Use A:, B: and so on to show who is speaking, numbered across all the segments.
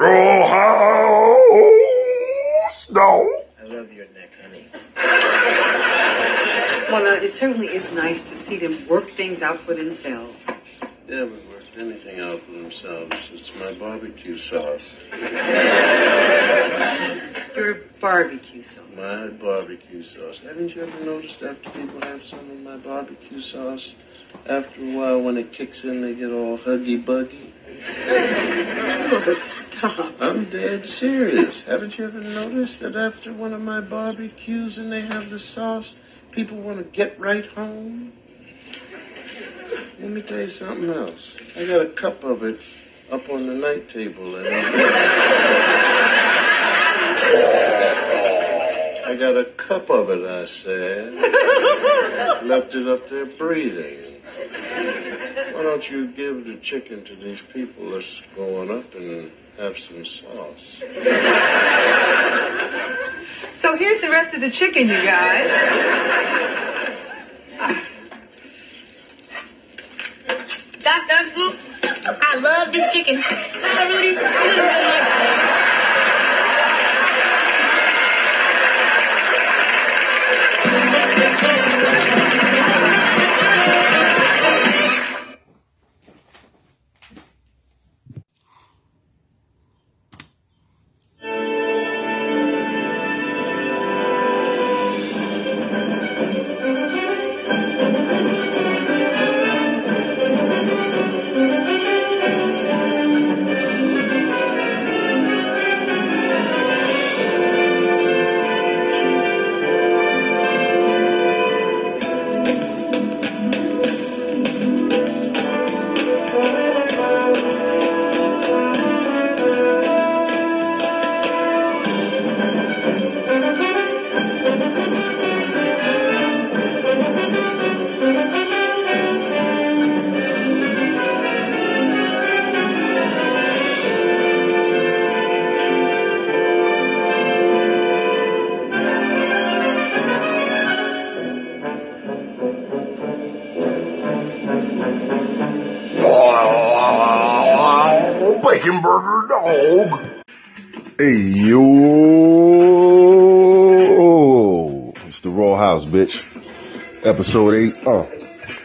A: Roll house, no.
B: I love your neck, honey.
C: Well, now, it certainly is nice to see them work things out for themselves.
D: They haven't worked anything out for themselves. It's my barbecue sauce.
C: Your barbecue sauce.
D: My barbecue sauce. Haven't you ever noticed after people have some of my barbecue sauce, after a while when it kicks in, they get all huggy buggy?
C: Stop.
D: I'm dead serious. Haven't you ever noticed that after one of my barbecues and they have the sauce, people want to get right home? Let me tell you something else. I got a cup of it up on the night table and I got a cup of it, I said. Left it up there breathing. Why don't you give the chicken to these people that's going up and have some sauce?
C: So here's the rest of the chicken, you guys.
E: Doc Doc Swoop, I love this chicken. Hi, Rudy.
F: Episode eight. Uh,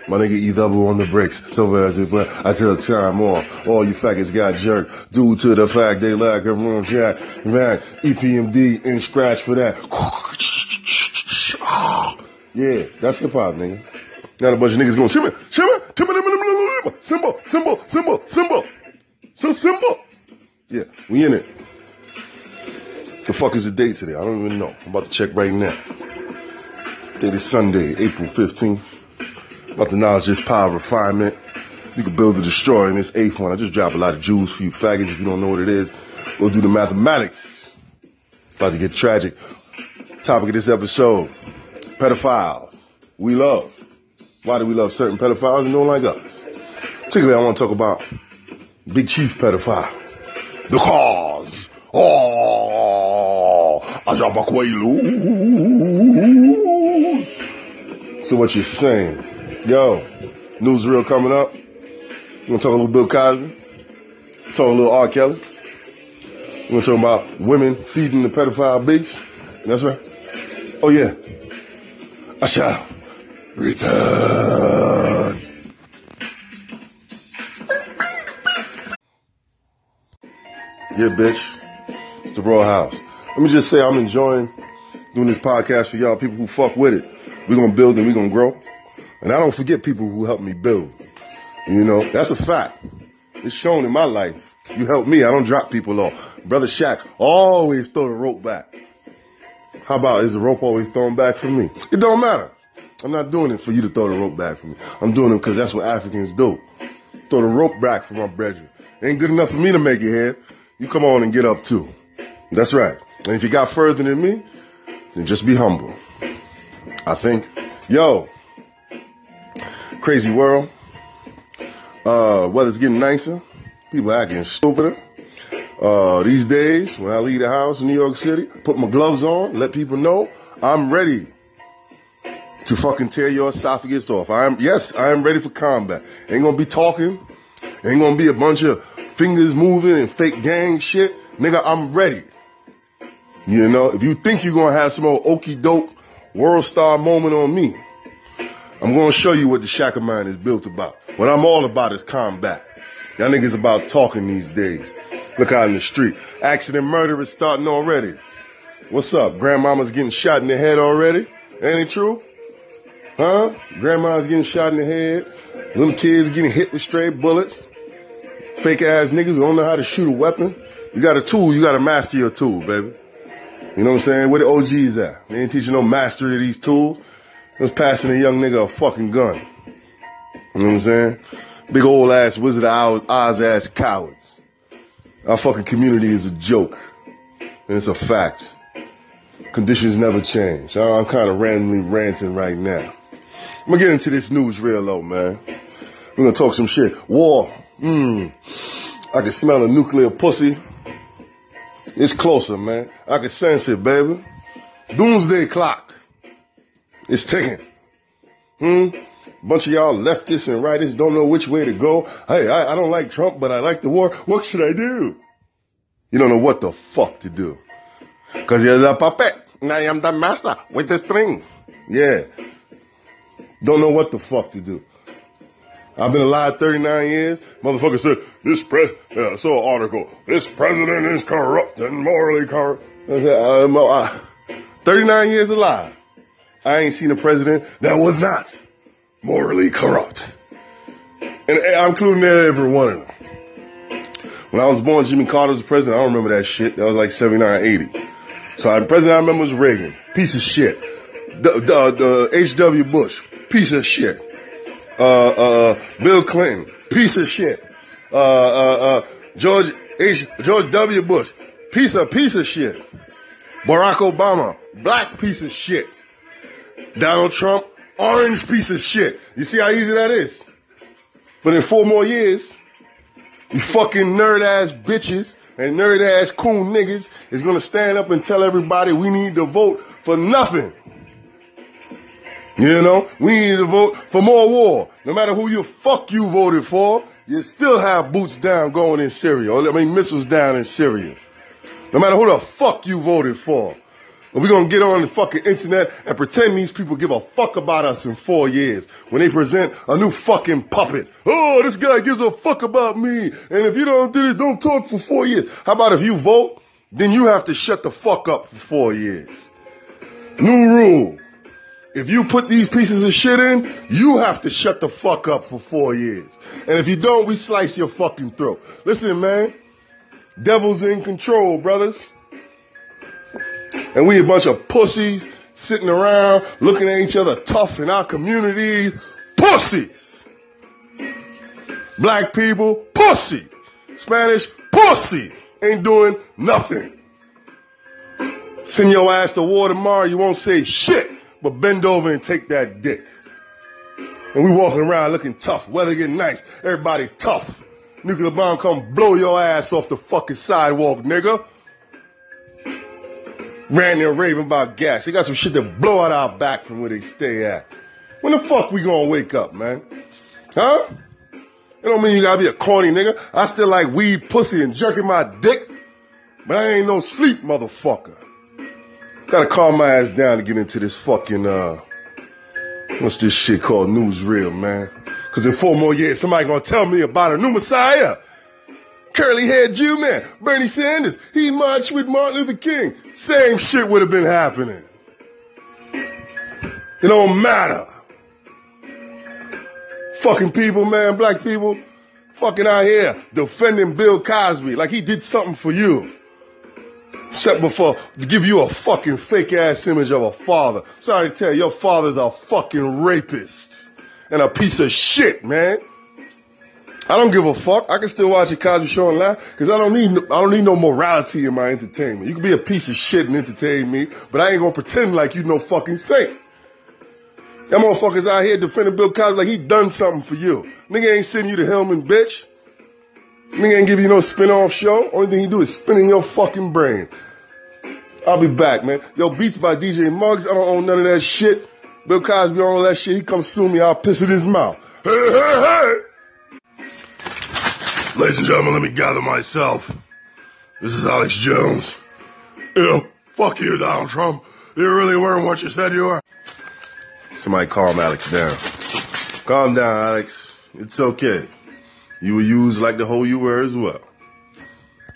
F: my nigga E double on the bricks. So as if uh, I took time off, all you faggots got jerked due to the fact they lack a room jack. Man, EPMD in scratch for that. Yeah, that's hip hop, nigga. Now a bunch of niggas going shimmy, shimmy, shimmy, symbol, symbol, symbol, symbol. So simple. Yeah, we in it. The fuck is the date today? I don't even know. I'm about to check right now. Date is Sunday, April 15th. About the knowledge, just power refinement. You can build or destroy in this eighth one. I just drop a lot of jewels for you faggots if you don't know what it is. We'll do the mathematics. About to get tragic. Topic of this episode pedophiles. We love. Why do we love certain pedophiles and don't like others? Particularly, I want to talk about Big Chief pedophile. The cause. Oh, Ajabakwelu. So what you're saying? Yo, newsreel coming up. You gonna talk a little Bill Cosby? Talk a little R. Kelly? You gonna talk about women feeding the pedophile beast? That's right. Oh yeah. I shall return. Yeah, bitch. It's the Raw House. Let me just say I'm enjoying doing this podcast for y'all, people who fuck with it. We're gonna build and we're gonna grow. And I don't forget people who helped me build. You know, that's a fact. It's shown in my life. You help me, I don't drop people off. Brother Shaq always throw the rope back. How about is the rope always thrown back for me? It don't matter. I'm not doing it for you to throw the rope back for me. I'm doing it because that's what Africans do. Throw the rope back for my brethren. Ain't good enough for me to make it here. You come on and get up too. That's right. And if you got further than me, then just be humble. I think. Yo, crazy world. Uh, weather's getting nicer. People are acting stupider. Uh, these days, when I leave the house in New York City, put my gloves on, let people know I'm ready to fucking tear your esophagus off. I am, yes, I am ready for combat. Ain't gonna be talking. Ain't gonna be a bunch of fingers moving and fake gang shit. nigga, I'm ready. You know, if you think you're gonna have some old okey doke world star moment on me, I'm gonna show you what the Shack of mine is built about. What I'm all about is combat. Y'all niggas about talking these days. Look out in the street. Accident murder is starting already. What's up? Grandmama's getting shot in the head already? Ain't it true? Huh? Grandma's getting shot in the head. Little kids getting hit with stray bullets. Fake ass niggas don't know how to shoot a weapon. You got a tool, you gotta master your tool, baby. You know what I'm saying? Where the OGs at? They ain't teaching no mastery of these tools. Was passing a young nigga a fucking gun. You know what I'm saying? Big old ass Wizard of Oz ass cowards. Our fucking community is a joke. And it's a fact. Conditions never change. I'm kind of randomly ranting right now. I'm gonna get into this news real low, man. We're gonna talk some shit. War. Mmm. I can smell a nuclear pussy. It's closer, man. I can sense it, baby. Doomsday clock. It's ticking. Hmm? Bunch of y'all leftists and rightists don't know which way to go. Hey, I, I don't like Trump, but I like the war. What should I do? You don't know what the fuck to do. Cause you're the puppet. And I am the master with the string. Yeah. Don't know what the fuck to do. I've been alive 39 years. Motherfucker said, this press, yeah, I saw an article. This president is corrupt and morally corrupt. I said, uh, uh, 39 years alive. I ain't seen a president that was not morally corrupt. And I'm including every one of them. When I was born, Jimmy Carter was president. I don't remember that shit. That was like 79, 80. So the president I remember was Reagan. Piece of shit. The, the, the H.W. Bush. Piece of shit. Uh, uh, Bill Clinton. Piece of shit. Uh, uh, uh, George H. George W. Bush. Piece of, piece of shit. Barack Obama. Black piece of shit. Donald Trump. Orange piece of shit. You see how easy that is? But in four more years, you fucking nerd ass bitches and nerd ass coon niggas is gonna stand up and tell everybody we need to vote for nothing. You know, we need to vote for more war. No matter who you fuck you voted for, you still have boots down going in Syria. I mean missiles down in Syria. No matter who the fuck you voted for. And we're gonna get on the fucking internet and pretend these people give a fuck about us in four years when they present a new fucking puppet. Oh, this guy gives a fuck about me. And if you don't do this, don't talk for four years. How about if you vote, then you have to shut the fuck up for four years. New rule. If you put these pieces of shit in, you have to shut the fuck up for four years. And if you don't, we slice your fucking throat. Listen, man. Devil's in control, brothers. And we a bunch of pussies sitting around looking at each other tough in our communities. Pussies. Black people, pussy. Spanish, pussy. Ain't doing nothing. Send your ass to war tomorrow, you won't say shit, but bend over and take that dick. And we walking around looking tough, weather getting nice, everybody tough. Nuclear bomb come blow your ass off the fucking sidewalk, nigga ran there raving about gas. They got some shit that blow out our back from where they stay at. When the fuck we gonna wake up, man? Huh? It don't mean you gotta be a corny nigga. I still like weed, pussy, and jerking my dick, but I ain't no sleep, motherfucker. Gotta calm my ass down to get into this fucking, uh, what's this shit called newsreel, man? Cause in four more years, somebody gonna tell me about a new messiah curly haired Jew man, Bernie Sanders, he marched with Martin Luther King. Same shit would have been happening. It don't matter. Fucking people, man, black people, fucking out here defending Bill Cosby like he did something for you. Except before to give you a fucking fake ass image of a father. Sorry to tell you, your father's a fucking rapist and a piece of shit, man. I don't give a fuck. I can still watch a Cosby Show and laugh because I don't need I don't need no morality in my entertainment. You can be a piece of shit and entertain me, but I ain't gonna pretend like you no fucking saint. Them motherfuckers out here defending Bill Cosby like he done something for you. Nigga ain't sending you to Hellman, bitch. Nigga ain't give you no spin-off show. Only thing you do is spin in your fucking brain. I'll be back, man. Yo, Beats by DJ Muggs. I don't own none of that shit. Bill Cosby on all that shit. He come sue me. I'll piss in his mouth. Hey, hey, hey! Ladies and gentlemen, let me gather myself.
A: This is Alex Jones. You fuck you, Donald Trump. You really weren't what you said you were.
F: Somebody calm Alex down. Calm down, Alex. It's okay. You were used like the hoe you were as well.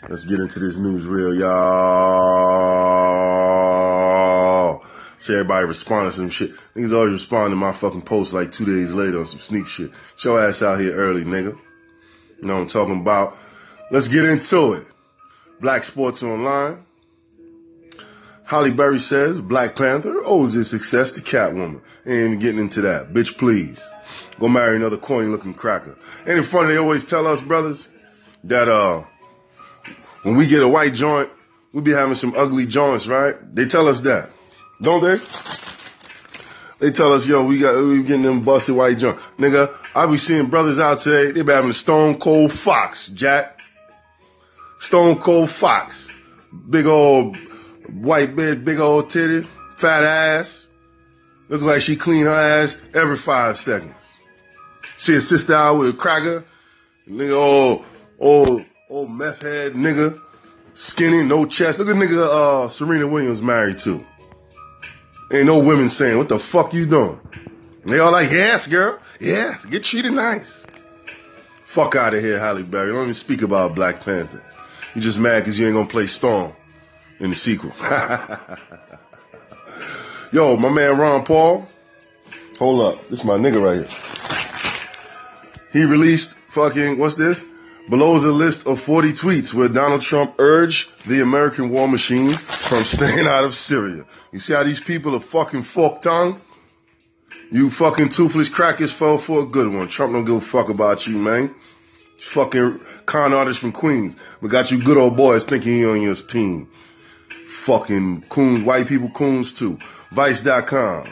F: Let's get into this news reel, y'all. See everybody responding to some shit. Niggas always respond to my fucking post like two days later on some sneak shit. Your ass out here early, nigga. You know what I'm talking about? Let's get into it. Black Sports Online. Holly Berry says Black Panther owes his success to Catwoman. Ain't getting into that. Bitch, please. Go marry another corny looking cracker. Ain't it funny they always tell us, brothers, that uh when we get a white joint, we be having some ugly joints, right? They tell us that. Don't they? They tell us, yo, we got we getting them busted white joint. Nigga, I be seeing brothers out today, they be having a stone cold fox, Jack. Stone cold fox. Big old white bed, big old titty, fat ass. Look like she clean her ass every five seconds. See a sister out with a cracker, nigga, old, old, old meth head nigga, skinny, no chest. Look at nigga uh, Serena Williams married to. Ain't no women saying, what the fuck you doing? And they all like, yes, girl, yes, get treated nice. Fuck out of here, Halle Berry. Don't even speak about Black Panther. You just mad because you ain't gonna play Storm in the sequel. Yo, my man Ron Paul. Hold up. This is my nigga right here. He released fucking, what's this? Below is a list of 40 tweets where Donald Trump urged the American war machine from staying out of Syria. You see how these people are fucking fork tongue? You fucking toothless crackers fell for a good one. Trump don't give a fuck about you, man. Fucking con artist from Queens. We got you good old boys thinking he on your team. Fucking coons, white people coons too. Vice.com.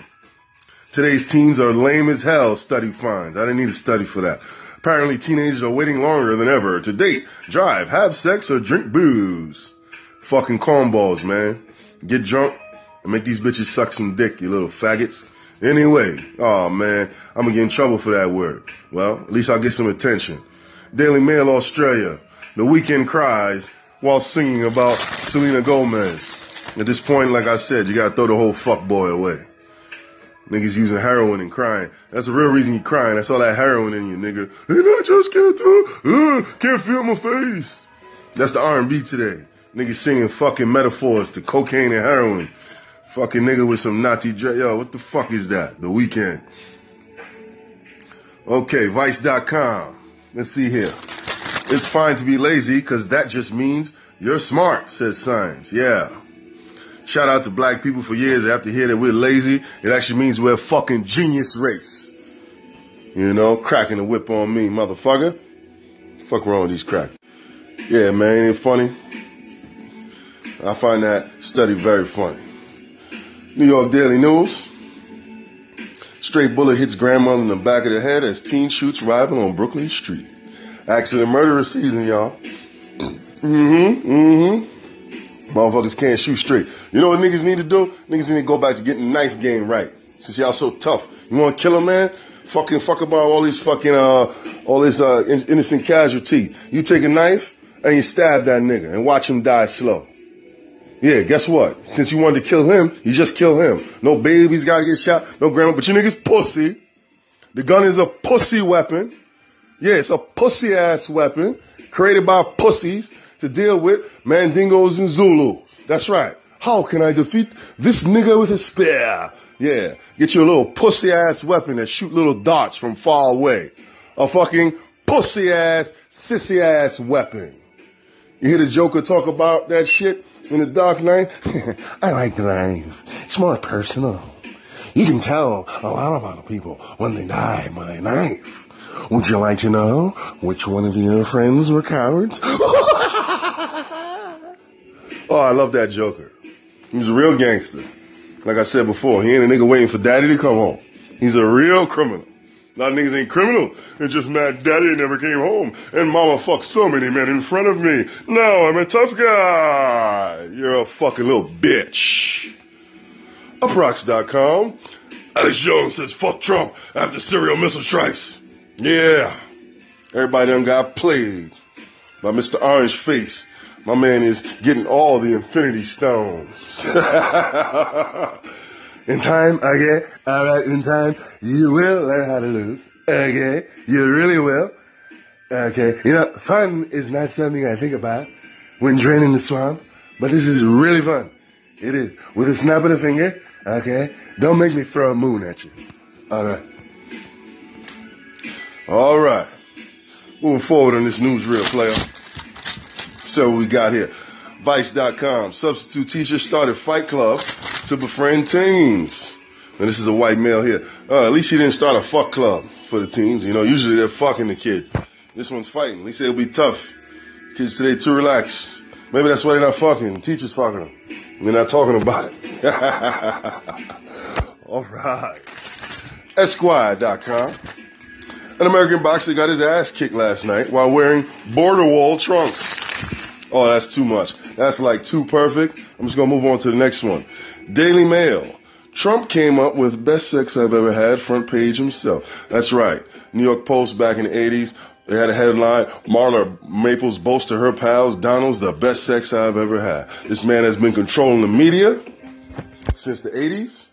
F: Today's teens are lame as hell, study finds. I didn't need a study for that. Apparently teenagers are waiting longer than ever to date, drive, have sex, or drink booze. Fucking cornballs, man. Get drunk and make these bitches suck some dick, you little faggots. Anyway, oh man, I'm gonna get in trouble for that word. Well, at least I'll get some attention. Daily Mail Australia. The weekend cries while singing about Selena Gomez. At this point, like I said, you gotta throw the whole fuck boy away. Niggas using heroin and crying. That's the real reason you crying. That's all that heroin in you, nigga. And I just can't do, uh, can't feel my face. That's the R&B today. Niggas singing fucking metaphors to cocaine and heroin. Fucking nigga with some Nazi dress. Yo, what the fuck is that? The weekend. Okay, Vice.com. Let's see here. It's fine to be lazy because that just means you're smart, says science. Yeah. Shout out to black people for years after hear that we're lazy. It actually means we're a fucking genius race. You know, cracking the whip on me, motherfucker. Fuck wrong with these crack. Yeah, man, ain't it funny? I find that study very funny. New York Daily News. Straight bullet hits grandmother in the back of the head as teen shoots rival on Brooklyn Street. Accident murderer season, y'all. Mm-hmm, mm-hmm. Motherfuckers can't shoot straight. You know what niggas need to do? Niggas need to go back to getting knife game right. Since y'all so tough. You want to kill a man? Fucking fuck about all this fucking, uh, all this, uh, innocent casualty. You take a knife and you stab that nigga and watch him die slow. Yeah, guess what? Since you wanted to kill him, you just kill him. No babies gotta get shot, no grandma, but you niggas pussy. The gun is a pussy weapon. Yeah, it's a pussy ass weapon created by pussies to deal with Mandingos and Zulus. That's right. How can I defeat this nigga with a spear? Yeah, get you a little pussy ass weapon that shoot little darts from far away. A fucking pussy ass, sissy ass weapon. You hear the Joker talk about that shit in the Dark Knight? I like the knife. It's more personal. You can tell a lot about people when they die by a knife. Would you like to know which one of your friends were cowards? oh, I love that Joker. He's a real gangster. Like I said before, he ain't a nigga waiting for daddy to come home. He's a real criminal. A lot of niggas ain't criminal. They're just mad daddy never came home. And mama fucked so many men in front of me. Now I'm a tough guy. You're a fucking little bitch. Uprox.com. Alex Jones says fuck Trump after serial missile strikes. Yeah. Everybody done got played by Mr. Orange Face, My man is getting all the infinity stones. in time, okay? Alright, in time, you will learn how to lose. Okay? You really will. Okay? You know, fun is not something I think about when draining the swamp, but this is really fun. It is. With a snap of the finger, okay? Don't make me throw a moon at you. Alright. Alright. Moving forward on this news reel player. So we got here. Vice.com. Substitute teacher started Fight Club to befriend teens. And this is a white male here. Uh, at least he didn't start a fuck club for the teens. You know, usually they're fucking the kids. This one's fighting. At least it'll be tough. Kids today too relaxed. Maybe that's why they're not fucking. The teacher's fucking them. They're not talking about it. All right. Esquire.com. An American boxer got his ass kicked last night while wearing border wall trunks. Oh, that's too much. That's like too perfect. I'm just gonna move on to the next one. Daily Mail. Trump came up with best sex I've ever had front page himself. That's right. New York Post back in the 80s. They had a headline, Marla Maples boasts to her pals, Donald's the best sex I've ever had. This man has been controlling the media since the 80s.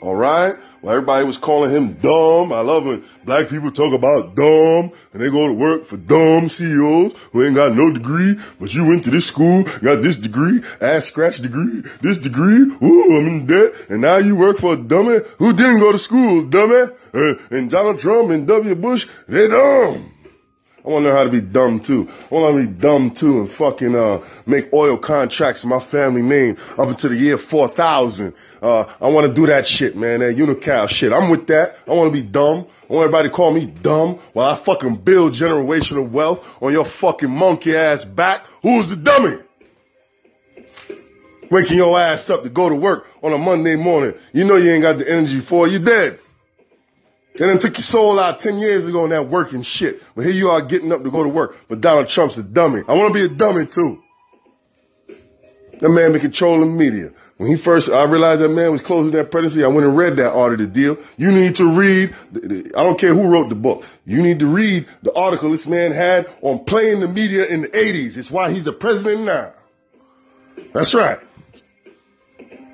F: All right. Well, everybody was calling him dumb. I love when black people talk about dumb and they go to work for dumb CEOs who ain't got no degree, but you went to this school, got this degree, ass scratch degree, this degree, ooh, I'm in debt, and now you work for a dummy who didn't go to school, dummy. Uh, and Donald Trump and W. Bush, they dumb. I want to learn how to be dumb too. I want to be dumb too and fucking uh, make oil contracts in my family name up until the year 4000. Uh, I want to do that shit, man. That unical shit. I'm with that. I want to be dumb. I want everybody to call me dumb while I fucking build generational wealth on your fucking monkey ass back. Who's the dummy? Waking your ass up to go to work on a Monday morning. You know you ain't got the energy for it. You dead. They done took your soul out 10 years ago in that working shit. But here you are getting up to go to work. But Donald Trump's a dummy. I want to be a dummy too. That man been controlling media. When he first, I realized that man was closing that presidency. I went and read that article deal. You need to read, I don't care who wrote the book. You need to read the article this man had on playing the media in the 80s. It's why he's the president now. That's right.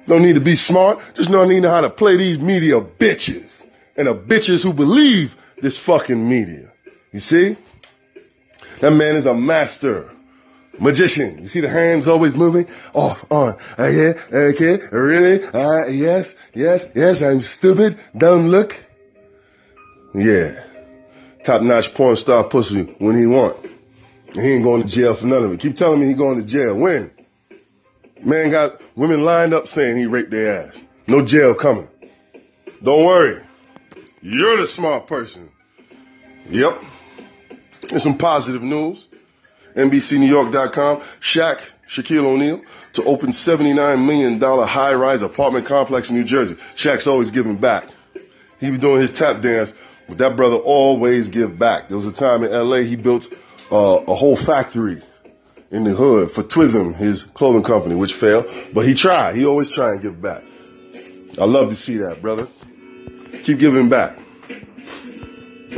F: Don't need to be smart. Just don't need to know how to play these media bitches and the bitches who believe this fucking media. You see? That man is a master magician. You see the hands always moving off, on. Uh, yeah, okay, really? Uh, yes, yes, yes, I'm stupid. Don't look. Yeah. Top notch porn star pussy when he want. he ain't going to jail for none of it. Keep telling me he going to jail. When? Man got women lined up saying he raped their ass. No jail coming. Don't worry. You're the smart person. Yep. And some positive news. NBCNewYork.com. Shaq, Shaquille O'Neal, to open $79 million high rise apartment complex in New Jersey. Shaq's always giving back. He be doing his tap dance, but that brother always give back. There was a time in LA he built uh, a whole factory in the hood for Twism, his clothing company, which failed. But he tried. He always try and give back. I love to see that, brother. Keep giving back.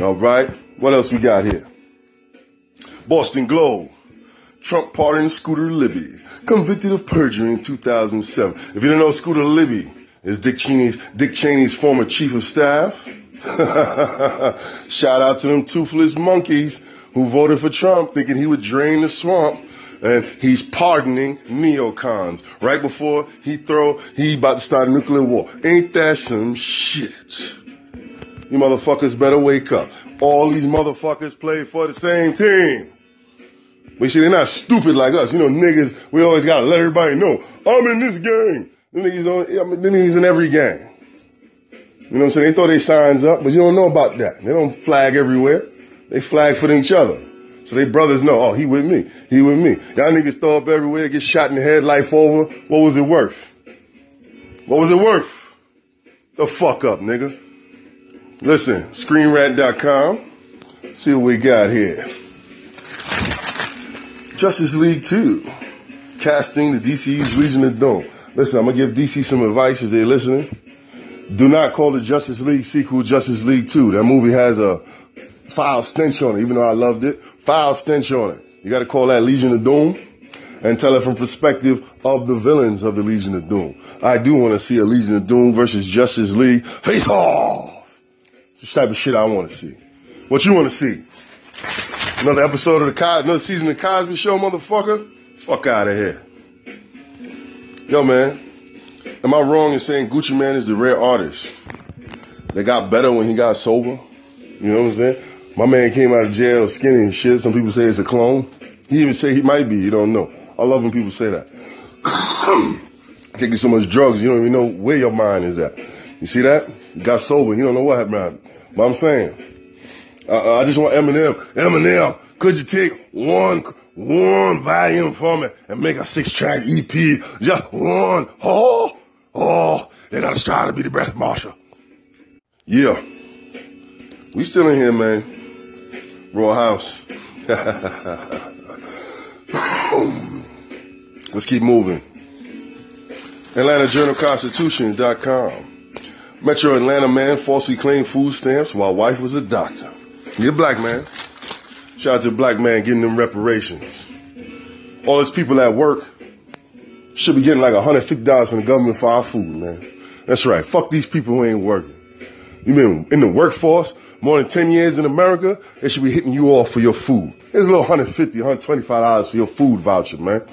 F: All right. What else we got here? Boston Globe. Trump pardoned Scooter Libby, convicted of perjury in 2007. If you don't know Scooter Libby is Dick Cheney's, Dick Cheney's former chief of staff. Shout out to them toothless monkeys who voted for Trump thinking he would drain the swamp and he's pardoning neocons right before he throw he about to start a nuclear war. Ain't that some shit? You motherfuckers better wake up. All these motherfuckers play for the same team. But see, they're not stupid like us. You know, niggas, we always gotta let everybody know, I'm in this gang. Them niggas, on, I mean, niggas in every gang. You know what I'm saying? They throw their signs up, but you don't know about that. They don't flag everywhere. They flag for each other. So they brothers know, oh, he with me. He with me. Y'all niggas throw up everywhere, get shot in the head, life over. What was it worth? What was it worth? The fuck up, nigga. Listen, screenrant.com. See what we got here. Justice League 2, casting the DC's Legion of Doom. Listen, I'm gonna give DC some advice if they're listening. Do not call the Justice League sequel Justice League 2. That movie has a foul stench on it, even though I loved it. Foul stench on it. You gotta call that Legion of Doom. and tell it from perspective of the villains of the Legion of Doom. I do want to see a Legion of Doom versus Justice League face off. It's the type of shit I want to see. What you want to see? Another episode of the Cos, another season of Cosby Show, motherfucker? Fuck out of here. Yo, man, am I wrong in saying Gucci Mane is the rare artist that got better when he got sober? You know what I'm saying? My man came out of jail skinny and shit. Some people say it's a clone. He even say he might be. You don't know. I love when people say that. Taking so much drugs, you don't even know where your mind is at. You see that? He got sober. You don't know what happened. But I'm saying, uh, I just want Eminem. Eminem, could you take one one volume from it and make a six track EP? Just one. Oh, oh, they gotta strive to be the best Marshall. Yeah. We still in here, man. Royal House. Let's keep moving. Atlanta Journal Constitution.com. Metro Atlanta man falsely claimed food stamps while wife was a doctor. You're black man. Shout out to black man getting them reparations. All these people at work should be getting like $150 from the government for our food, man. That's right. Fuck these people who ain't working. You been in the workforce more than 10 years in America, they should be hitting you off for your food. Here's a little $150, $125 for your food voucher, man.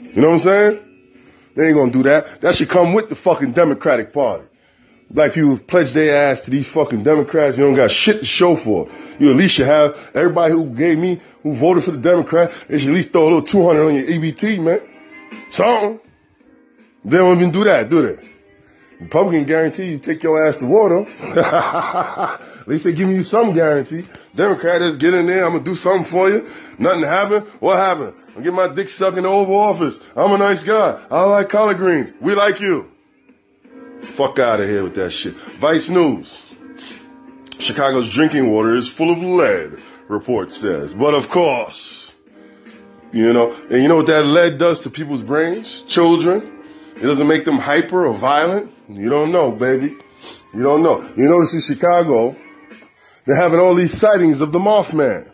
F: You know what I'm saying? They ain't gonna do that. That should come with the fucking Democratic Party. Black people pledge their ass to these fucking Democrats. You don't got shit to show for. You at least should have everybody who gave me, who voted for the Democrat, they should at least throw a little 200 on your EBT, man. Something. They don't even do that, do they? Republican guarantee you take your ass to water. At least they giving you some guarantee. Democrat is get in there, I'm gonna do something for you. Nothing happened. What happened? I'm get my dick sucked in the Oval Office. I'm a nice guy. I like collard greens. We like you. Fuck out of here with that shit. Vice News. Chicago's drinking water is full of lead, report says. But of course, you know, and you know what that lead does to people's brains? Children. It doesn't make them hyper or violent. You don't know, baby. You don't know. You notice in Chicago, they're having all these sightings of the Mothman.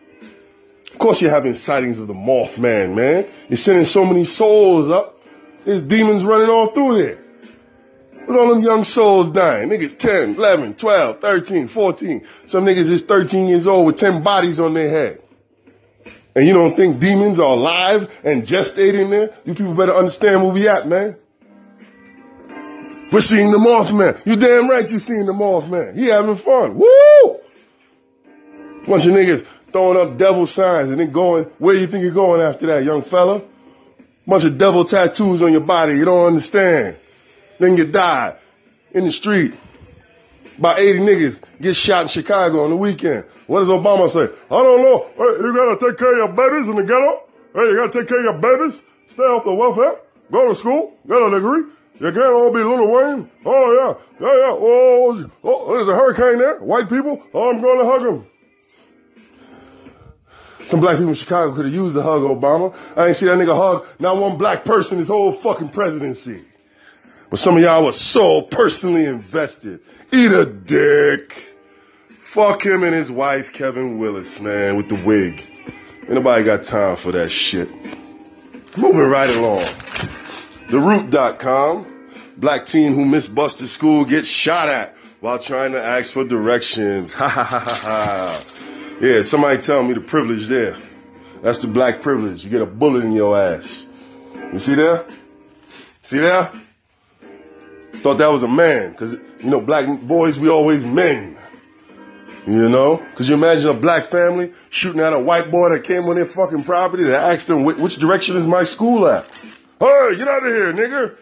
F: Of course you're having sightings of the Mothman, man. You're sending so many souls up. There's demons running all through there. Look all them young souls dying. Niggas 10, 11, 12, 13, 14. Some niggas is 13 years old with 10 bodies on their head. And you don't think demons are alive and gestating there? You people better understand where we at, man. We're seeing the Mothman. You damn right you seeing the Mothman. He having fun. Woo! Bunch of niggas throwing up devil signs and then going, where you think you're going after that, young fella? Bunch of devil tattoos on your body. You don't understand. Then you die in the street. By 80 niggas get shot in Chicago on the weekend. What does Obama say? I don't know. Hey, you gotta take care of your babies in the ghetto. Hey, you gotta take care of your babies. Stay off the welfare. Go to school. Get a degree. You can't all be Little Wayne. Oh, yeah. Yeah, yeah. Oh, oh, oh, there's a hurricane there. White people. Oh, I'm going to hug them. Some black people in Chicago could have used the hug, Obama. I ain't see that nigga hug not one black person his whole fucking presidency. But some of y'all were so personally invested. Eat a dick. Fuck him and his wife, Kevin Willis, man, with the wig. Ain't nobody got time for that shit. Moving right along. TheRoot.com. Black teen who missed busted school gets shot at while trying to ask for directions. Ha ha ha ha. Yeah, somebody tell me the privilege there. That's the black privilege. You get a bullet in your ass. You see there? See there? Thought that was a man, because, you know, black boys, we always men. You know? Because you imagine a black family shooting at a white boy that came on their fucking property that asked them, which direction is my school at? Hey, get out of here, nigga.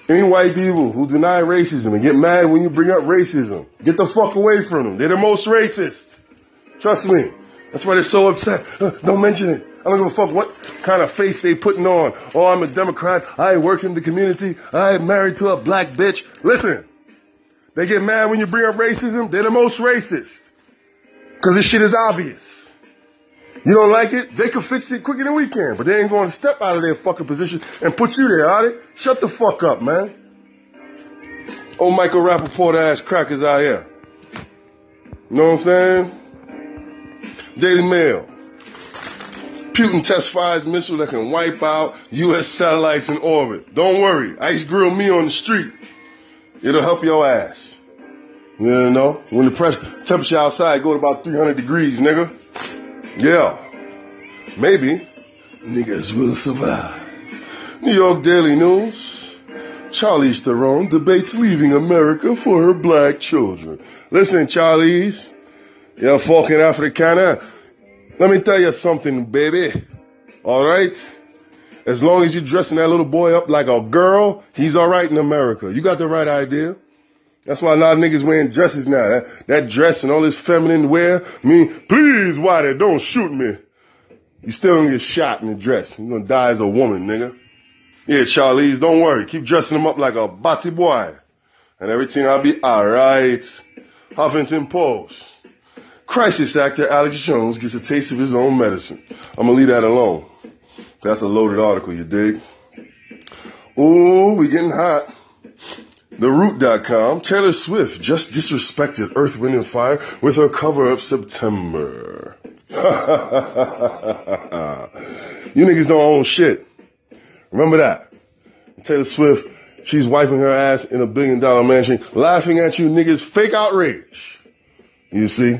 F: Any white people who deny racism and get mad when you bring up racism, get the fuck away from them. They're the most racist. Trust me. That's why they're so upset. Uh, don't mention it. I don't give a fuck what kind of face they putting on. Oh, I'm a Democrat. I work in the community. I am married to a black bitch. Listen, they get mad when you bring up racism. They're the most racist. Cause this shit is obvious. You don't like it? They can fix it quicker than we can, but they ain't going to step out of their fucking position and put you there, are they? Shut the fuck up, man. Old Michael Rapaport ass crackers out here. You know what I'm saying? Daily Mail. Putin test fires missile that can wipe out U.S. satellites in orbit. Don't worry, ice grill me on the street. It'll help your ass. You know, when the pressure temperature outside go to about 300 degrees, nigga. Yeah, maybe niggas will survive. New York Daily News. Charlize Theron debates leaving America for her black children. Listen, Charlize, you're fucking Africana. Let me tell you something, baby. All right? As long as you're dressing that little boy up like a girl, he's all right in America. You got the right idea. That's why a lot of niggas wearing dresses now. That, that dress and all this feminine wear mean, please, Whitey, don't shoot me. You still gonna get shot in the dress. You're gonna die as a woman, nigga. Yeah, Charlize, don't worry. Keep dressing him up like a batty boy. And everything I'll be alright. Huffington Post. Crisis actor Alex Jones gets a taste of his own medicine. I'm gonna leave that alone. That's a loaded article, you dig? Ooh, we getting hot. TheRoot.com, Taylor Swift just disrespected Earth, Wind, and Fire with her cover of September. you niggas don't own shit. Remember that. Taylor Swift, she's wiping her ass in a billion dollar mansion, laughing at you niggas fake outrage. You see?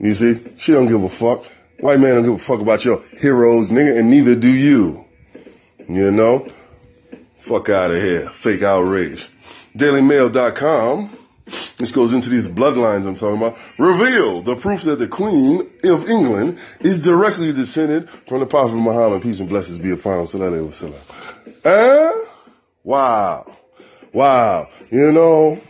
F: You see? She don't give a fuck. White man don't give a fuck about your heroes, nigga, and neither do you. You know? Fuck out of here. Fake outrage. DailyMail.com. This goes into these bloodlines I'm talking about. Reveal the proof that the Queen of England is directly descended from the Prophet Muhammad. Peace and blessings be upon him. Alaihi Wasallam. Eh? Wow. Wow. You know,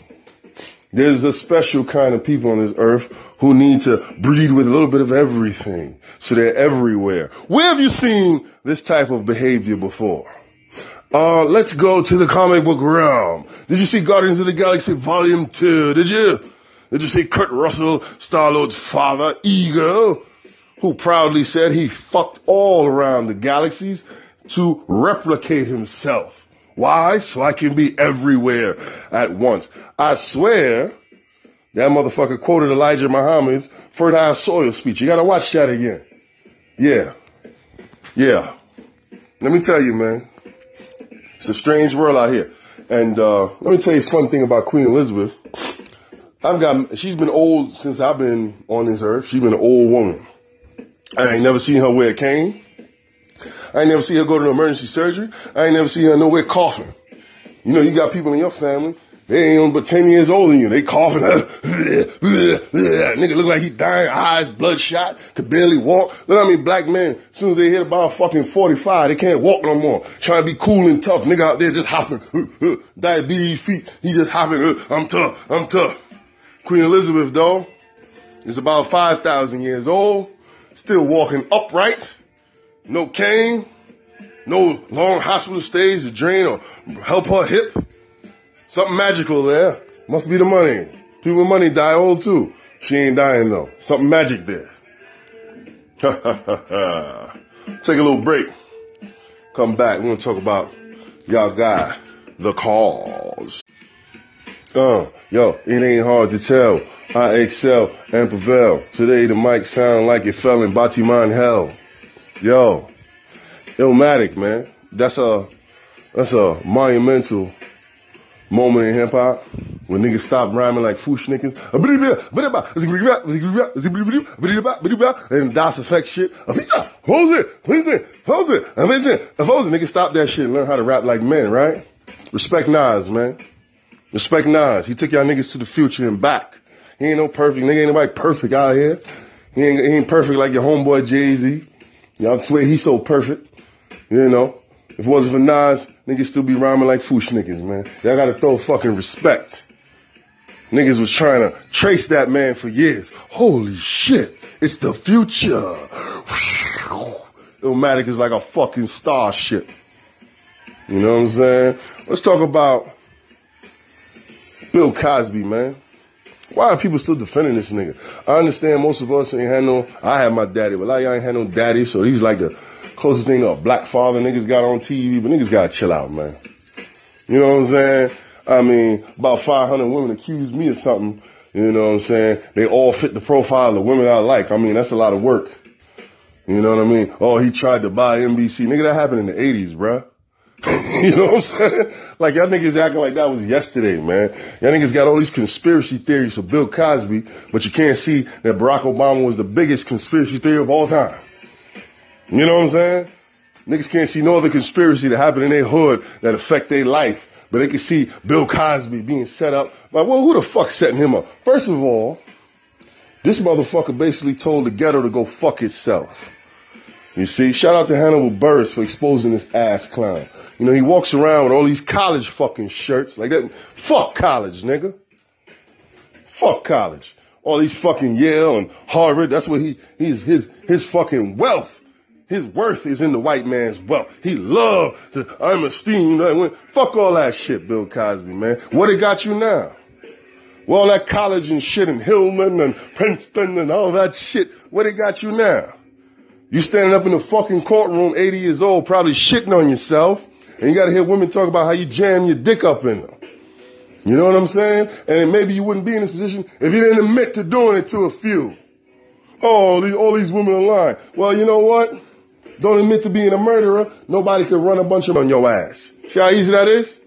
F: there's a special kind of people on this earth who need to breed with a little bit of everything. So they're everywhere. Where have you seen this type of behavior before? Uh, let's go to the comic book realm. Did you see Guardians of the Galaxy Volume 2? Did you? Did you see Kurt Russell, Star-Lord's father, Ego, who proudly said he fucked all around the galaxies to replicate himself? Why? So I can be everywhere at once. I swear, that motherfucker quoted Elijah Muhammad's fertile soil speech. You gotta watch that again. Yeah. Yeah. Let me tell you, man. It's a strange world out here. And uh, let me tell you a fun thing about Queen Elizabeth. I've got she's been old since I've been on this earth. She's been an old woman. I ain't never seen her wear a cane. I ain't never seen her go to an emergency surgery. I ain't never seen her nowhere coughing. You know, you got people in your family they ain't on but 10 years older than you. They coughing. Nigga look like he dying, eyes bloodshot, could barely walk. Look how many black men, as soon as they hit about fucking 45, they can't walk no more. Trying to be cool and tough. Nigga out there just hopping. Diabetes feet. He just hopping. I'm tough. I'm tough. Queen Elizabeth, though, is about 5,000 years old. Still walking upright. No cane. No long hospital stays to drain or help her hip. Something magical there. Must be the money. People with money die old too. She ain't dying though. Something magic there. Take a little break. Come back. We're gonna talk about y'all guy, the cause. Uh, yo, it ain't hard to tell. I excel and prevail. Today the mic sound like it fell in Batiman hell. Yo, Illmatic, man. That's a that's a monumental moment in hip hop when niggas stop rhyming like foosh niggas. And Das EFX shit. Hold it, please it, hold it, amazing. Hold it, niggas stop that shit and learn how to rap like men, right? Respect Nas, man. Respect Nas. He took y'all niggas to the future and back. He ain't no perfect nigga. Ain't nobody perfect out here. He ain't, he ain't perfect like your homeboy Jay Z. Y'all swear he's so perfect. You know, if it wasn't for Nas, niggas still be rhyming like foosh niggas, man. Y'all gotta throw fucking respect. Niggas was trying to trace that man for years. Holy shit, it's the future. Illmatic is like a fucking starship. You know what I'm saying? Let's talk about Bill Cosby, man. Why are people still defending this nigga? I understand most of us ain't had no, I had my daddy, but a lot y'all ain't had no daddy, so he's like the closest thing a black father niggas got on TV, but niggas gotta chill out, man. You know what I'm saying? I mean, about 500 women accused me of something. You know what I'm saying? They all fit the profile of women I like. I mean, that's a lot of work. You know what I mean? Oh, he tried to buy NBC. Nigga, that happened in the 80s, bruh. you know what I'm saying? Like y'all niggas acting like that was yesterday, man. Y'all niggas got all these conspiracy theories for Bill Cosby, but you can't see that Barack Obama was the biggest conspiracy theory of all time. You know what I'm saying? Niggas can't see no other conspiracy that happened in their hood that affect their life, but they can see Bill Cosby being set up. Like, well, who the fuck setting him up? First of all, this motherfucker basically told the ghetto to go fuck itself. You see, shout out to Hannibal Buress for exposing this ass clown. You know, he walks around with all these college fucking shirts like that. Fuck college, nigga. Fuck college. All these fucking Yale and Harvard. That's what he, he's, his, his fucking wealth. His worth is in the white man's wealth. He loved to, I'm esteemed. I went, Fuck all that shit, Bill Cosby, man. What it got you now? Well, all that college and shit and Hillman and Princeton and all that shit, what it got you now? You standing up in the fucking courtroom, 80 years old, probably shitting on yourself, and you gotta hear women talk about how you jam your dick up in them. You know what I'm saying? And maybe you wouldn't be in this position if you didn't admit to doing it to a few. Oh, all these women are lying. Well, you know what? Don't admit to being a murderer. Nobody could run a bunch of on your ass. See how easy that is?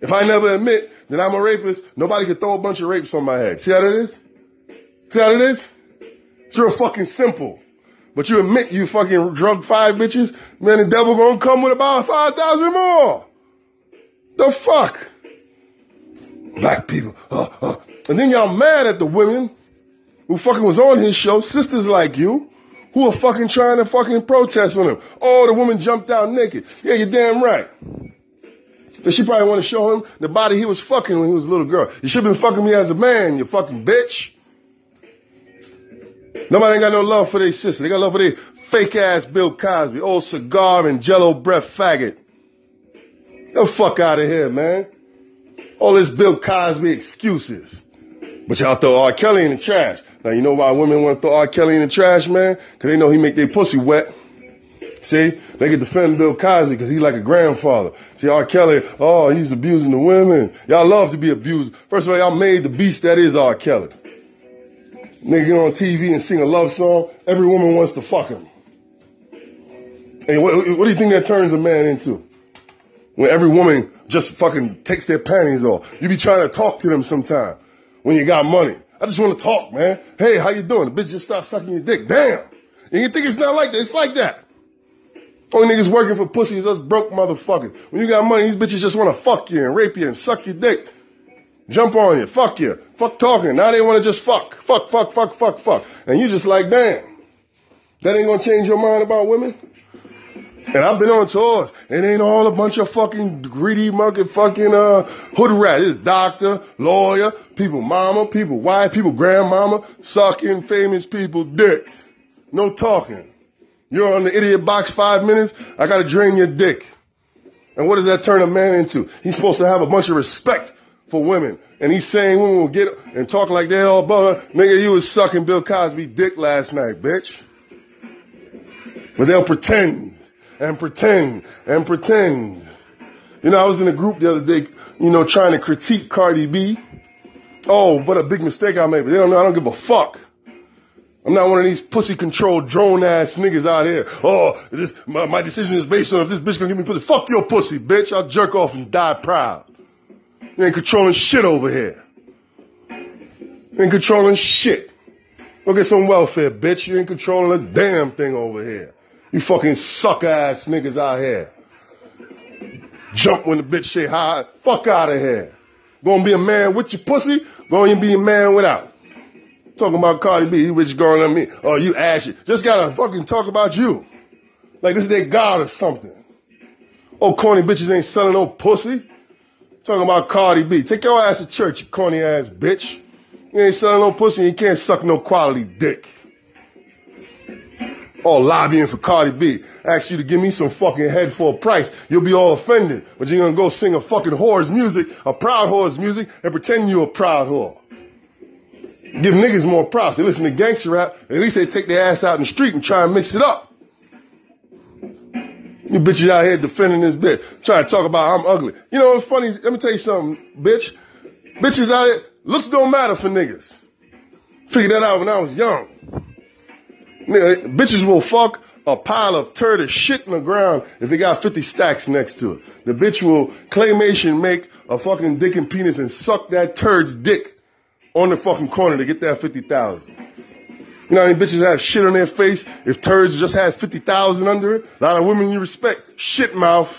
F: If I never admit that I'm a rapist, nobody could throw a bunch of rapes on my head. See how that is? See how it is? It's real fucking simple. But you admit you fucking drug five bitches, man, the devil gonna come with about 5,000 more. The fuck? Black people. Uh, uh. And then y'all mad at the women who fucking was on his show, sisters like you, who are fucking trying to fucking protest on him. Oh, the woman jumped out naked. Yeah, you're damn right. But she probably want to show him the body he was fucking when he was a little girl. You should have been fucking me as a man, you fucking bitch. Nobody ain't got no love for their sister. They got love for their fake ass Bill Cosby, old cigar and jello breath faggot. Get the fuck out of here, man. All this Bill Cosby excuses. But y'all throw R. Kelly in the trash. Now you know why women want to throw R. Kelly in the trash, man? Cause they know he make their pussy wet. See, they can defend Bill Cosby because he's like a grandfather. See, R. Kelly, oh, he's abusing the women. Y'all love to be abused. First of all, y'all made the beast that is R. Kelly. Nigga get on TV and sing a love song, every woman wants to fuck him. And what, what do you think that turns a man into? When every woman just fucking takes their panties off. You be trying to talk to them sometime when you got money. I just want to talk, man. Hey, how you doing? The bitch just stopped sucking your dick. Damn. And you think it's not like that. It's like that. Only niggas working for pussy is us broke motherfuckers. When you got money, these bitches just want to fuck you and rape you and suck your dick. Jump on you, fuck you, fuck talking. Now they want to just fuck, fuck, fuck, fuck, fuck, fuck. And you just like, damn, that ain't gonna change your mind about women? And I've been on tours. It ain't all a bunch of fucking greedy monkey fucking uh hood rat. It's doctor, lawyer, people mama, people wife, people grandmama, sucking famous people dick. No talking. You're on the idiot box five minutes, I gotta drain your dick. And what does that turn a man into? He's supposed to have a bunch of respect for women. And he's saying women will get and talk like they all above. Nigga, you was sucking Bill Cosby dick last night, bitch. But they'll pretend and pretend and pretend. You know, I was in a group the other day, you know, trying to critique Cardi B. Oh, what a big mistake I made. But they don't know, I don't give a fuck. I'm not one of these pussy controlled drone ass niggas out here. Oh, this, my, my decision is based on if this bitch gonna give me pussy. Fuck your pussy, bitch. I'll jerk off and die proud. You ain't controlling shit over here. You ain't controlling shit. Go get some welfare, bitch. You ain't controlling a damn thing over here. You fucking suck ass niggas out here. Jump when the bitch say hi. Fuck out of here. Gonna be a man with your pussy, gonna be a man without. Talking about Cardi B, you bitch going on me. Oh, you ashy. Just gotta fucking talk about you. Like this is their God or something. Oh, corny bitches ain't selling no pussy. Talking about Cardi B. Take your ass to church, you corny ass bitch. You ain't selling no pussy and you can't suck no quality dick. All lobbying for Cardi B. Ask you to give me some fucking head for a price. You'll be all offended. But you're gonna go sing a fucking whore's music, a proud whore's music, and pretend you're a proud whore. Give niggas more props. They listen to gangster rap. At least they take their ass out in the street and try and mix it up. You bitches out here defending this bitch, trying to talk about I'm ugly. You know what's funny? Let me tell you something, bitch. Bitches out here, looks don't matter for niggas. Figured that out when I was young. Bitches will fuck a pile of turd of shit in the ground if it got 50 stacks next to it. The bitch will claymation make a fucking dick and penis and suck that turd's dick on the fucking corner to get that 50,000. You know how many bitches have shit on their face if turds just had 50,000 under it? A lot of women you respect, shit mouth.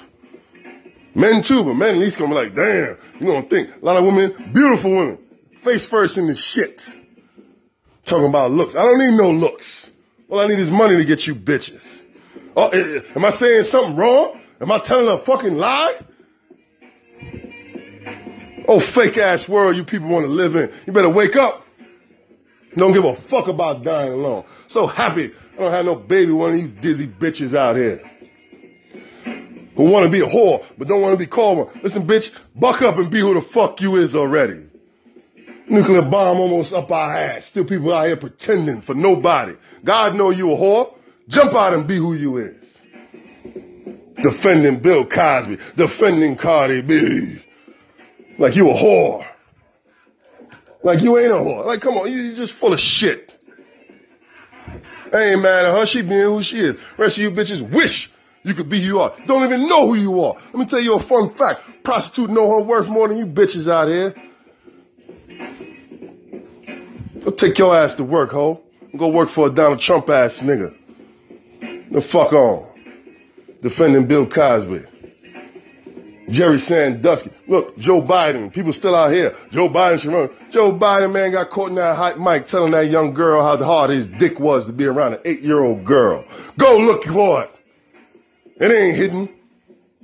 F: Men too, but men at least gonna be like, damn, you gonna think. A lot of women, beautiful women, face first in the shit. Talking about looks. I don't need no looks. All I need is money to get you bitches. Oh, eh, eh, am I saying something wrong? Am I telling a fucking lie? Oh, fake ass world you people want to live in. You better wake up. Don't give a fuck about dying alone. So happy I don't have no baby one of you dizzy bitches out here. Who want to be a whore, but don't want to be called one. Listen, bitch, buck up and be who the fuck you is already. Nuclear bomb almost up our ass. Still people out here pretending for nobody. God know you a whore. Jump out and be who you is. Defending Bill Cosby. Defending Cardi B. Like you a whore. Like you ain't a whore. Like come on, you just full of shit. Ain't mad at her. She being who she is. Rest of you bitches wish you could be who you are. Don't even know who you are. Let me tell you a fun fact. Prostitute know her worth more than you bitches out here. Go take your ass to work, ho. Go work for a Donald Trump ass nigga. The fuck on. Defending Bill Cosby. Jerry Sandusky. Look, Joe Biden. People still out here. Joe Biden should run. Joe Biden, man, got caught in that hot mic telling that young girl how hard his dick was to be around an eight-year-old girl. Go look for it. It ain't hidden.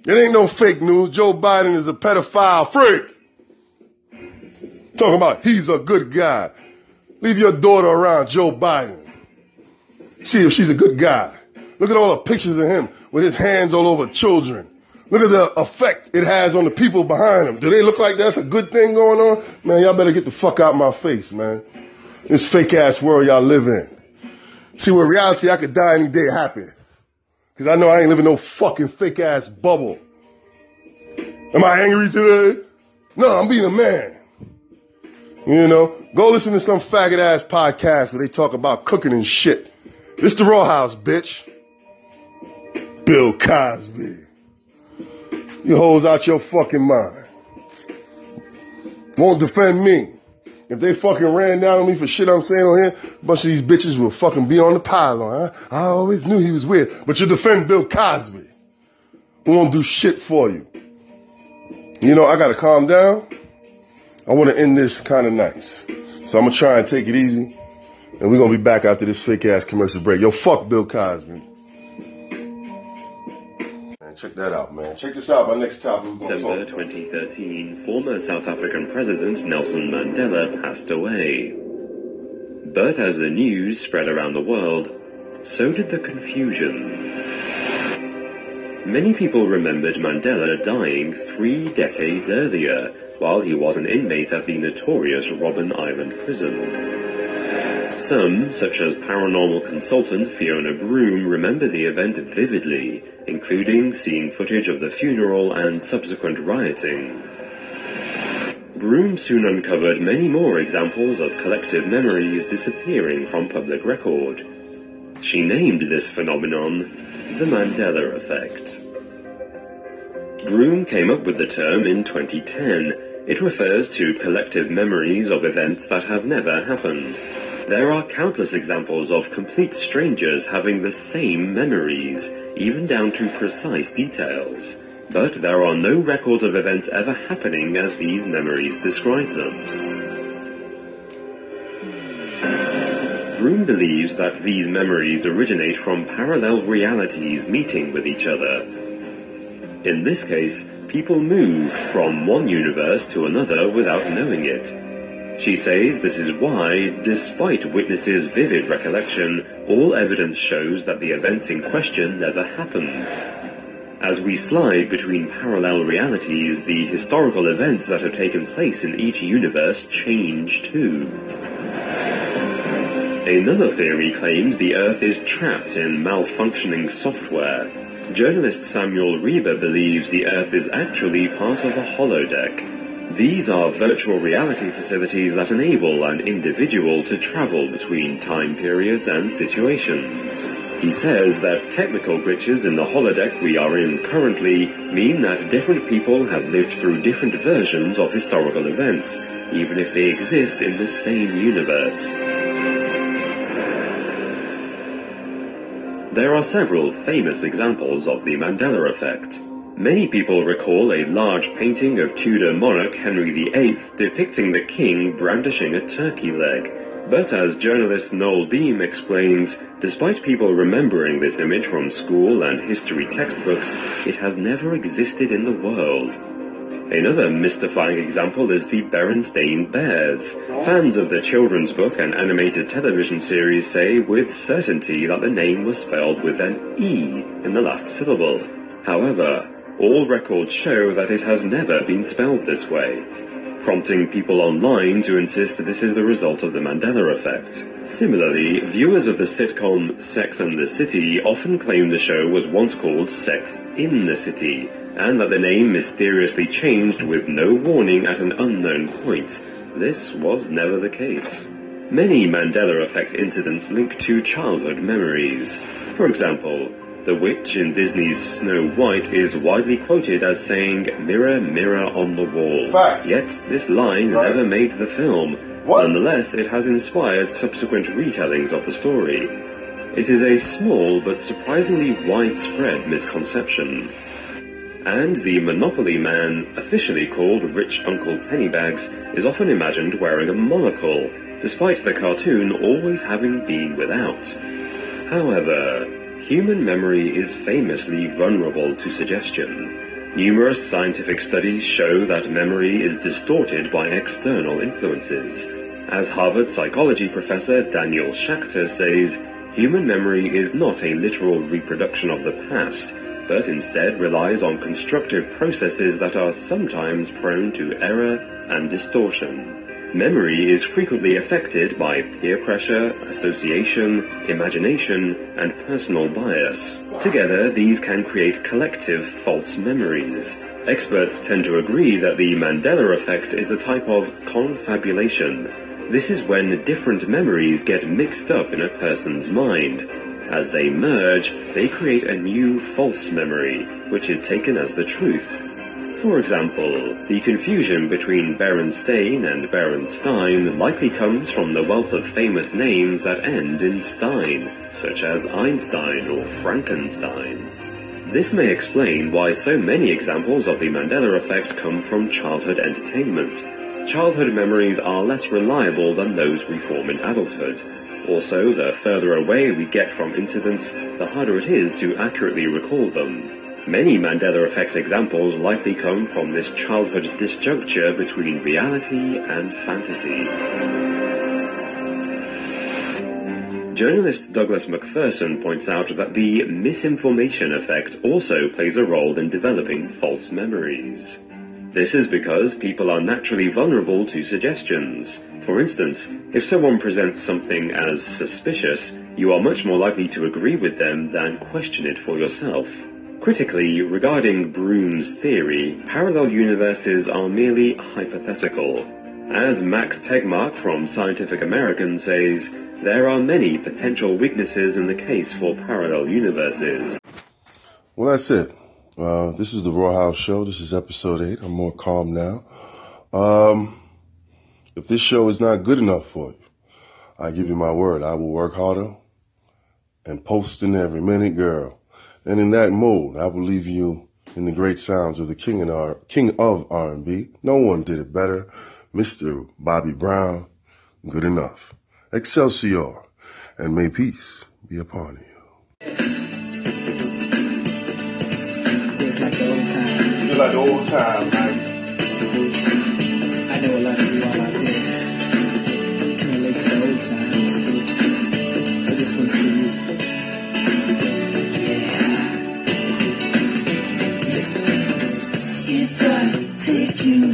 F: It ain't no fake news. Joe Biden is a pedophile freak. Talking about he's a good guy. Leave your daughter around Joe Biden. See if she's a good guy. Look at all the pictures of him with his hands all over children. Look at the effect it has on the people behind him. Do they look like that's a good thing going on? Man, y'all better get the fuck out my face, man. This fake ass world y'all live in. See, with reality, I could die any day happy. Cause I know I ain't living no fucking fake ass bubble. Am I angry today? No, I'm being a man. You know, go listen to some faggot ass podcast where they talk about cooking and shit. This the Rawhaus, bitch. Bill Cosby. You hoes out your fucking mind. Won't defend me. If they fucking ran down on me for shit I'm saying on here, a bunch of these bitches will fucking be on the pylon. I, I always knew he was weird. But you defend Bill Cosby. We won't do shit for you. You know, I gotta calm down. I wanna end this kind of nice. So I'm gonna try and take it easy. And we're gonna be back after this fake ass commercial break. Yo, fuck Bill Cosby. Man, check that out, man. Check this out. My next topic.
B: December
F: talk about-
B: 2013, former South African President Nelson Mandela passed away. But as the news spread around the world, so did the confusion. Many people remembered Mandela dying three decades earlier, while he was an inmate at the notorious Robben Island prison. Some, such as paranormal consultant Fiona Broom, remember the event vividly, including seeing footage of the funeral and subsequent rioting. Broom soon uncovered many more examples of collective memories disappearing from public record. She named this phenomenon the Mandela Effect. Broom came up with the term in 2010. It refers to collective memories of events that have never happened. There are countless examples of complete strangers having the same memories, even down to precise details. But there are no records of events ever happening as these memories describe them. Broom believes that these memories originate from parallel realities meeting with each other. In this case, people move from one universe to another without knowing it. She says this is why, despite witnesses' vivid recollection, all evidence shows that the events in question never happened. As we slide between parallel realities, the historical events that have taken place in each universe change too. Another theory claims the Earth is trapped in malfunctioning software. Journalist Samuel Rieber believes the Earth is actually part of a holodeck. These are virtual reality facilities that enable an individual to travel between time periods and situations. He says that technical glitches in the holodeck we are in currently mean that different people have lived through different versions of historical events, even if they exist in the same universe. There are several famous examples of the Mandela effect. Many people recall a large painting of Tudor monarch Henry VIII depicting the king brandishing a turkey leg. But as journalist Noel Beam explains, despite people remembering this image from school and history textbooks, it has never existed in the world. Another mystifying example is the Berenstain Bears. Fans of the children's book and animated television series say with certainty that the name was spelled with an E in the last syllable. However, all records show that it has never been spelled this way, prompting people online to insist this is the result of the Mandela effect. Similarly, viewers of the sitcom Sex and the City often claim the show was once called Sex in the City, and that the name mysteriously changed with no warning at an unknown point. This was never the case. Many Mandela effect incidents link to childhood memories. For example, the witch in Disney's Snow White is widely quoted as saying, Mirror, mirror on the wall.
F: Facts.
B: Yet this line
F: Right.
B: never made the film.
F: What?
B: Nonetheless, it has inspired subsequent retellings of the story. It is a small but surprisingly widespread misconception. And the Monopoly Man, officially called Rich Uncle Pennybags, is often imagined wearing a monocle, despite the cartoon always having been without. However, human memory is famously vulnerable to suggestion. Numerous scientific studies show that memory is distorted by external influences. As Harvard psychology professor Daniel Schacter says, human memory is not a literal reproduction of the past, but instead relies on constructive processes that are sometimes prone to error and distortion. Memory is frequently affected by peer pressure, association, imagination, and personal bias. Together, these can create collective false memories. Experts tend to agree that the Mandela effect is a type of confabulation. This is when different memories get mixed up in a person's mind. As they merge, they create a new false memory, which is taken as the truth. For example, the confusion between Berenstain and Berenstein likely comes from the wealth of famous names that end in Stein, such as Einstein or Frankenstein. This may explain why so many examples of the Mandela effect come from childhood entertainment. Childhood memories are less reliable than those we form in adulthood. Also, the further away we get from incidents, the harder it is to accurately recall them. Many Mandela effect examples likely come from this childhood disjuncture between reality and fantasy. Journalist Douglas McPherson points out that the misinformation effect also plays a role in developing false memories. This is because people are naturally vulnerable to suggestions. For instance, if someone presents something as suspicious, you are much more likely to agree with them than question it for yourself. Critically, regarding Broom's theory, parallel universes are merely hypothetical. As Max Tegmark from Scientific American says, there are many potential weaknesses in the case for parallel universes.
F: Well, that's it. Uh, this is the Rawhaus Show. This is episode eight. I'm more calm now. Um, if this show is not good enough for you, I give you my word. I will work harder and post in every minute, girl. And in that mode, I will leave you in the great sounds of the king, R- king of R&B. No one did it better. Mr. Bobby Brown. Good enough. Excelsior. And may peace be upon you.
G: It's like the old times.
F: It's like the old time, man.
G: I know a lot of you all out there can relate to the old times. So this one's for you. Yeah. Listen. If I take you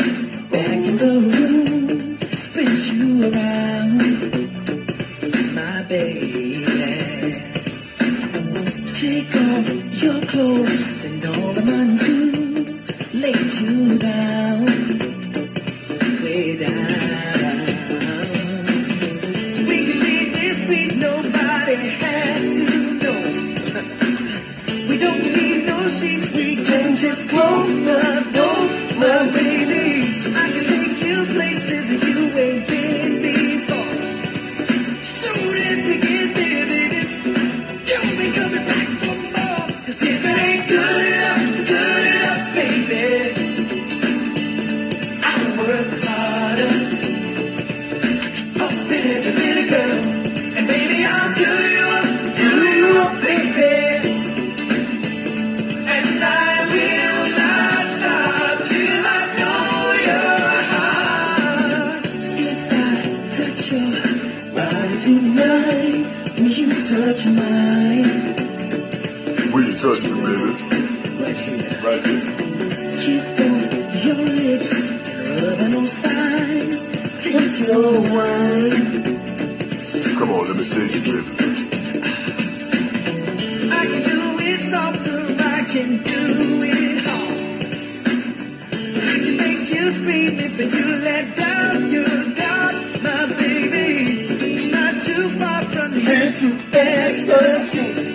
G: you scream if you let down your guard, my baby. Not too far from here to ecstasy.